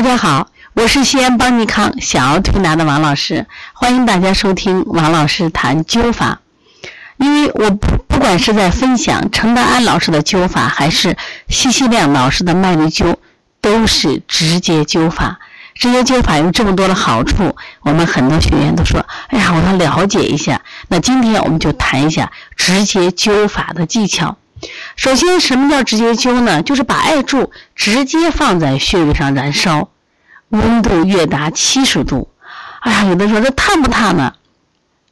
大家好，我是西安邦尼康小儿推拿的王老师，欢迎大家收听王老师谈灸法。因为我不不管是在分享陈德安老师的灸法，还是西西亮老师的麦粒灸，都是直接灸法。直接灸法有这么多的好处，我们很多学员都说：“哎呀，我要了解一下。”那今天我们就谈一下直接灸法的技巧。首先，什么叫直接灸呢？就是把艾柱直接放在穴位上燃烧，温度约达七十度。哎呀，有的说这烫不烫呢？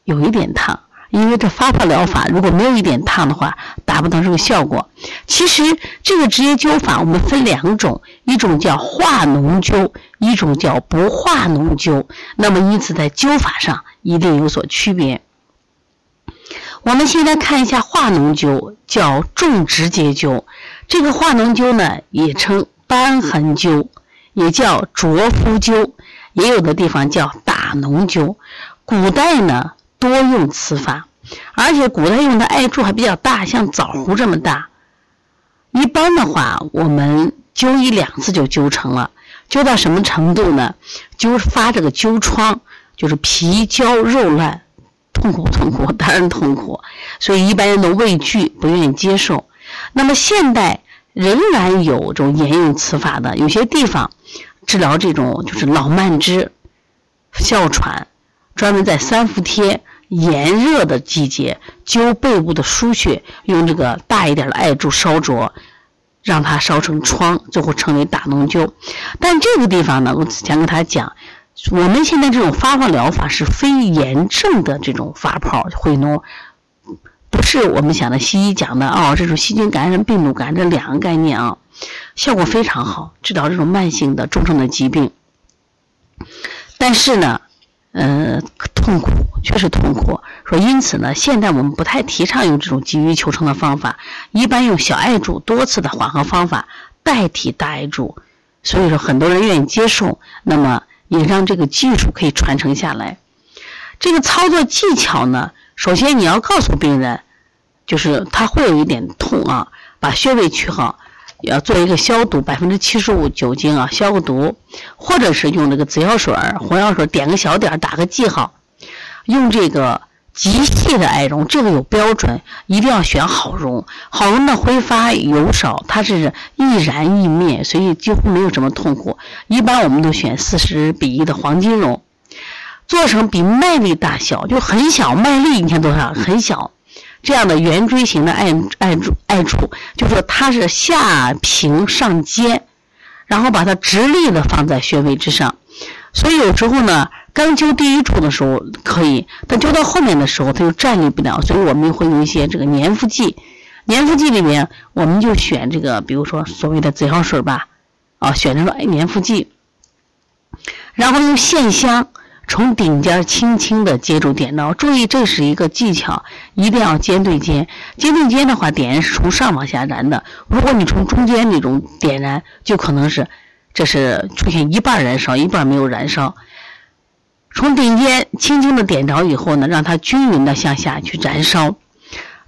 有一点烫，因为这发泡疗法如果没有一点烫的话，达不到这个效果。其实这个直接灸法我们分两种，一种叫化脓灸，一种叫不化脓灸。那么因此在灸法上一定有所区别。我们现在看一下化脓灸，叫种植结灸。这个化脓灸呢，也称瘢痕灸，也叫灼肤灸，也有的地方叫打脓灸。古代呢多用此法，而且古代用的艾柱还比较大，像枣核这么大。一般的话，我们灸一两次就灸成了。灸到什么程度呢？灸发这个灸疮，就是皮焦肉烂。痛苦，痛苦，当然痛苦，所以一般人都畏惧，不愿意接受。那么现代仍然有这种沿用此法的，有些地方治疗这种就是老慢支、哮喘，专门在三伏天炎热的季节灸背部的腧穴，用这个大一点的艾柱烧灼，让它烧成疮，最后成为打脓灸。但这个地方呢，我想跟他讲。我们现在这种发泡疗法是非炎症的这种发泡会脓，不是我们想的西医讲的哦，这种细菌感染、病毒感染这两个概念啊，效果非常好，治疗这种慢性的重症的疾病。但是呢，呃，痛苦确实痛苦。说因此呢，现在我们不太提倡用这种急于求成的方法，一般用小艾柱多次的缓和方法代替大艾柱，所以说很多人愿意接受。那么。也让这个技术可以传承下来。这个操作技巧呢，首先你要告诉病人，就是他会有一点痛啊，把穴位取好，要做一个消毒，百分之七十五酒精啊，消个毒，或者是用这个紫药水、红药水点个小点，打个记号，用这个。极细的艾绒，这个有标准，一定要选好绒。好绒的挥发油少，它是易燃易灭，所以几乎没有什么痛苦。一般我们都选四十比一的黄金绒，做成比麦粒大小，就很小，麦粒你看多少，很小。这样的圆锥形的艾艾柱艾柱，就说它是下平上尖，然后把它直立的放在穴位之上。所以有时候呢。刚灸第一处的时候可以，但灸到后面的时候，它就站立不了，所以我们会用一些这个粘附剂。粘附剂里面，我们就选这个，比如说所谓的紫药水吧，啊，选这个粘附剂，然后用线香从顶尖轻轻的接住点着。注意，这是一个技巧，一定要尖对尖。尖对尖的话，点燃是从上往下燃的。如果你从中间那种点燃，就可能是这是出现一半燃烧，一半没有燃烧。从顶尖轻轻的点着以后呢，让它均匀的向下去燃烧。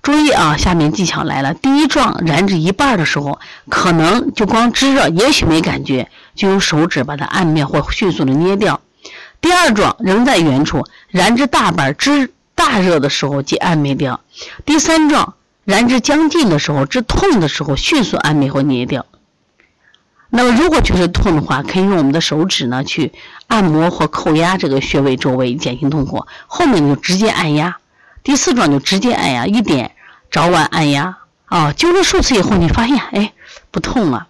注意啊，下面技巧来了。第一状燃至一半的时候，可能就光炙热，也许没感觉，就用手指把它按灭或迅速的捏掉。第二状仍在原处，燃至大半、炙大热的时候即按灭掉。第三状燃至将近的时候，至痛的时候迅速按灭或捏掉。那么，如果确实痛的话，可以用我们的手指呢去按摩或扣压这个穴位周围，减轻痛苦。后面就直接按压。第四状就直接按压，一点早晚按压啊。灸了数次以后，你发现哎不痛了。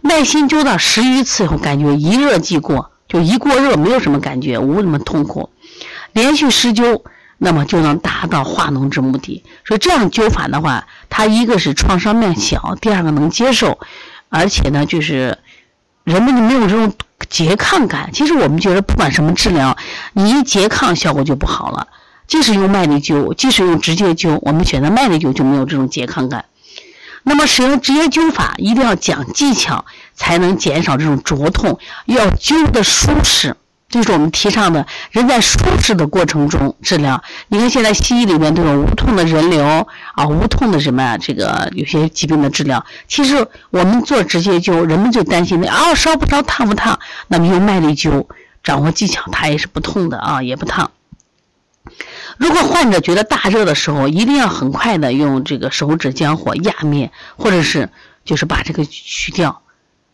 耐心灸到十余次以后，感觉一热即过，就一过热没有什么感觉，无什么痛苦。连续施灸，那么就能达到化脓之目的。所以这样灸法的话，它一个是创伤面小，第二个能接受。而且呢，就是人们就没有这种拮抗感。其实我们觉得，不管什么治疗，你一拮抗，效果就不好了。即使用麦粒灸，即使用直接灸，我们选择麦粒灸就没有这种拮抗感。那么使用直接灸法，一定要讲技巧，才能减少这种灼痛，要灸的舒适。这是我们提倡的，人在舒适的过程中治疗。你看现在西医里面都有无痛的人流啊，无痛的什么呀这个有些疾病的治疗。其实我们做直接灸，人们就担心的啊烧不烧烫不烫？那么用麦粒灸，掌握技巧，它也是不痛的啊，也不烫。如果患者觉得大热的时候，一定要很快的用这个手指将火压灭，或者是就是把这个取掉。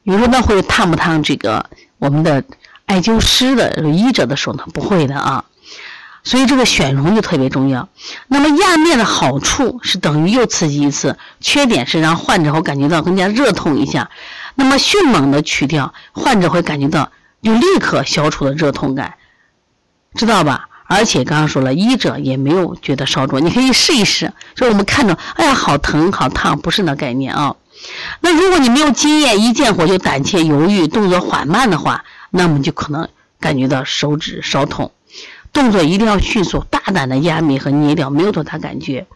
有时候那会烫不烫这个我们的。艾灸师的医者的手呢，不会的啊，所以这个选容就特别重要。那么压面的好处是等于又刺激一次，缺点是让患者会感觉到更加热痛一下。那么迅猛的取掉，患者会感觉到就立刻消除了热痛感，知道吧？而且刚刚说了，医者也没有觉得烧灼，你可以试一试。就我们看着，哎呀，好疼好烫，不是那概念啊。那如果你没有经验，一见火就胆怯犹豫，动作缓慢的话，那么就可能感觉到手指烧痛，动作一定要迅速、大胆的压灭和捏掉，没有多大感觉。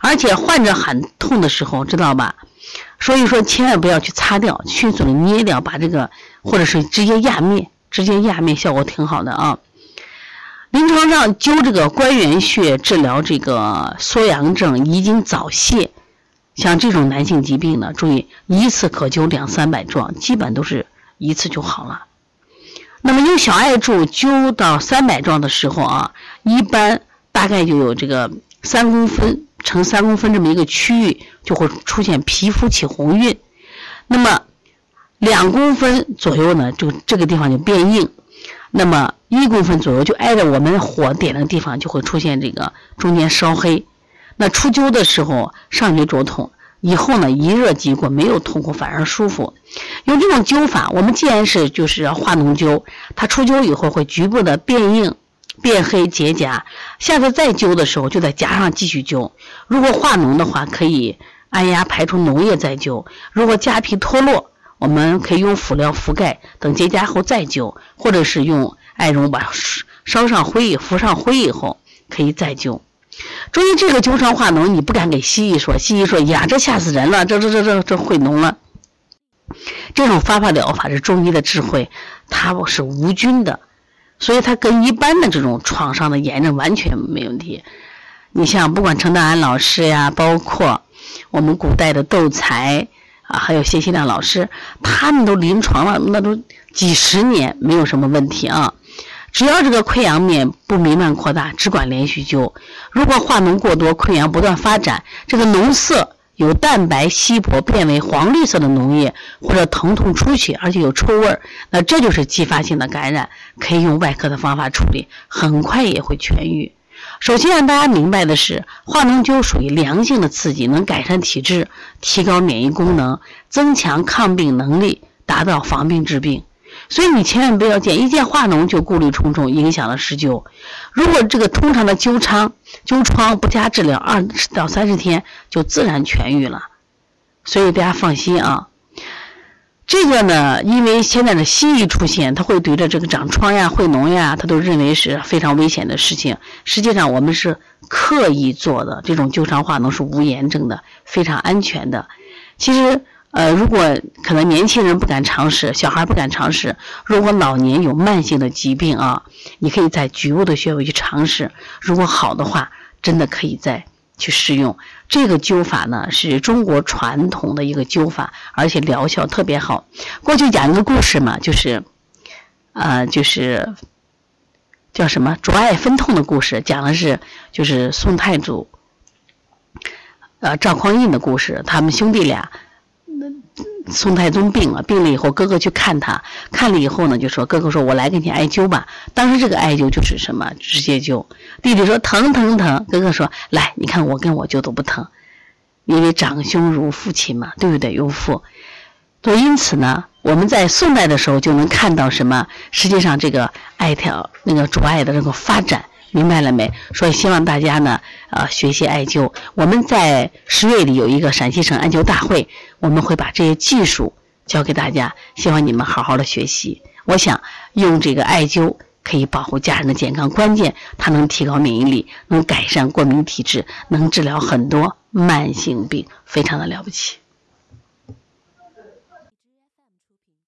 而且患者喊痛的时候，知道吧？所以说千万不要去擦掉，迅速的捏掉，把这个或者是直接压灭，直接压灭效果挺好的啊。临床上灸这个关元穴治疗这个缩阳症、遗精早泄，像这种男性疾病呢，注意一次可灸两三百壮，基本都是一次就好了。那么用小艾柱灸到三百壮的时候啊，一般大概就有这个三公分乘三公分这么一个区域就会出现皮肤起红晕，那么两公分左右呢，就这个地方就变硬，那么一公分左右就挨着我们火点的地方就会出现这个中间烧黑，那出灸的时候上去灼痛。以后呢，一热即过，没有痛苦，反而舒服。用这种灸法，我们既然是就是要化脓灸，它出灸以后会局部的变硬、变黑、结痂。下次再灸的时候，就在痂上继续灸。如果化脓的话，可以按压排出脓液再灸。如果痂皮脱落，我们可以用辅料覆盖，等结痂后再灸，或者是用艾绒把烧上灰、敷上灰以后，可以再灸。中医这个灸伤化脓，你不敢给西医说，西医说呀，这吓死人了，这这这这这会脓了。这种方法疗法是中医的智慧，它是无菌的，所以它跟一般的这种创伤的炎症完全没问题。你像不管陈道安老师呀，包括我们古代的窦才啊，还有谢希亮老师，他们都临床了，那都几十年没有什么问题啊。只要这个溃疡面不弥漫扩大，只管连续灸。如果化脓过多，溃疡不断发展，这个脓色有蛋白稀薄变为黄绿色的脓液，或者疼痛出血，而且有臭味儿，那这就是继发性的感染，可以用外科的方法处理，很快也会痊愈。首先让大家明白的是，化脓灸属于良性的刺激，能改善体质，提高免疫功能，增强抗病能力，达到防病治病。所以你千万不要见一见化脓就顾虑重重，影响了施灸。如果这个通常的灸疮、灸疮不加治疗，二到三十天就自然痊愈了。所以大家放心啊。这个呢，因为现在的西医出现，它会对着这个长疮呀、会脓呀，他都认为是非常危险的事情。实际上我们是刻意做的，这种灸疮化脓是无炎症的，非常安全的。其实。呃，如果可能年轻人不敢尝试，小孩不敢尝试。如果老年有慢性的疾病啊，你可以在局部的穴位去尝试。如果好的话，真的可以再去试用。这个灸法呢，是中国传统的一个灸法，而且疗效特别好。过去讲一个故事嘛，就是，呃，就是叫什么“灼艾分痛”的故事，讲的是就是宋太祖，呃，赵匡胤的故事，他们兄弟俩。宋太宗病了，病了以后，哥哥去看他，看了以后呢，就说哥哥说：“我来给你艾灸吧。”当时这个艾灸就是什么，直接灸。弟弟说：“疼疼疼。”哥哥说：“来，你看我跟我灸都不疼，因为长兄如父亲嘛，对不对？有父。所以因此呢，我们在宋代的时候就能看到什么？实际上这个艾条那个主艾的这个发展。明白了没？所以希望大家呢，呃，学习艾灸。我们在十月里有一个陕西省艾灸大会，我们会把这些技术教给大家，希望你们好好的学习。我想用这个艾灸可以保护家人的健康，关键它能提高免疫力，能改善过敏体质，能治疗很多慢性病，非常的了不起。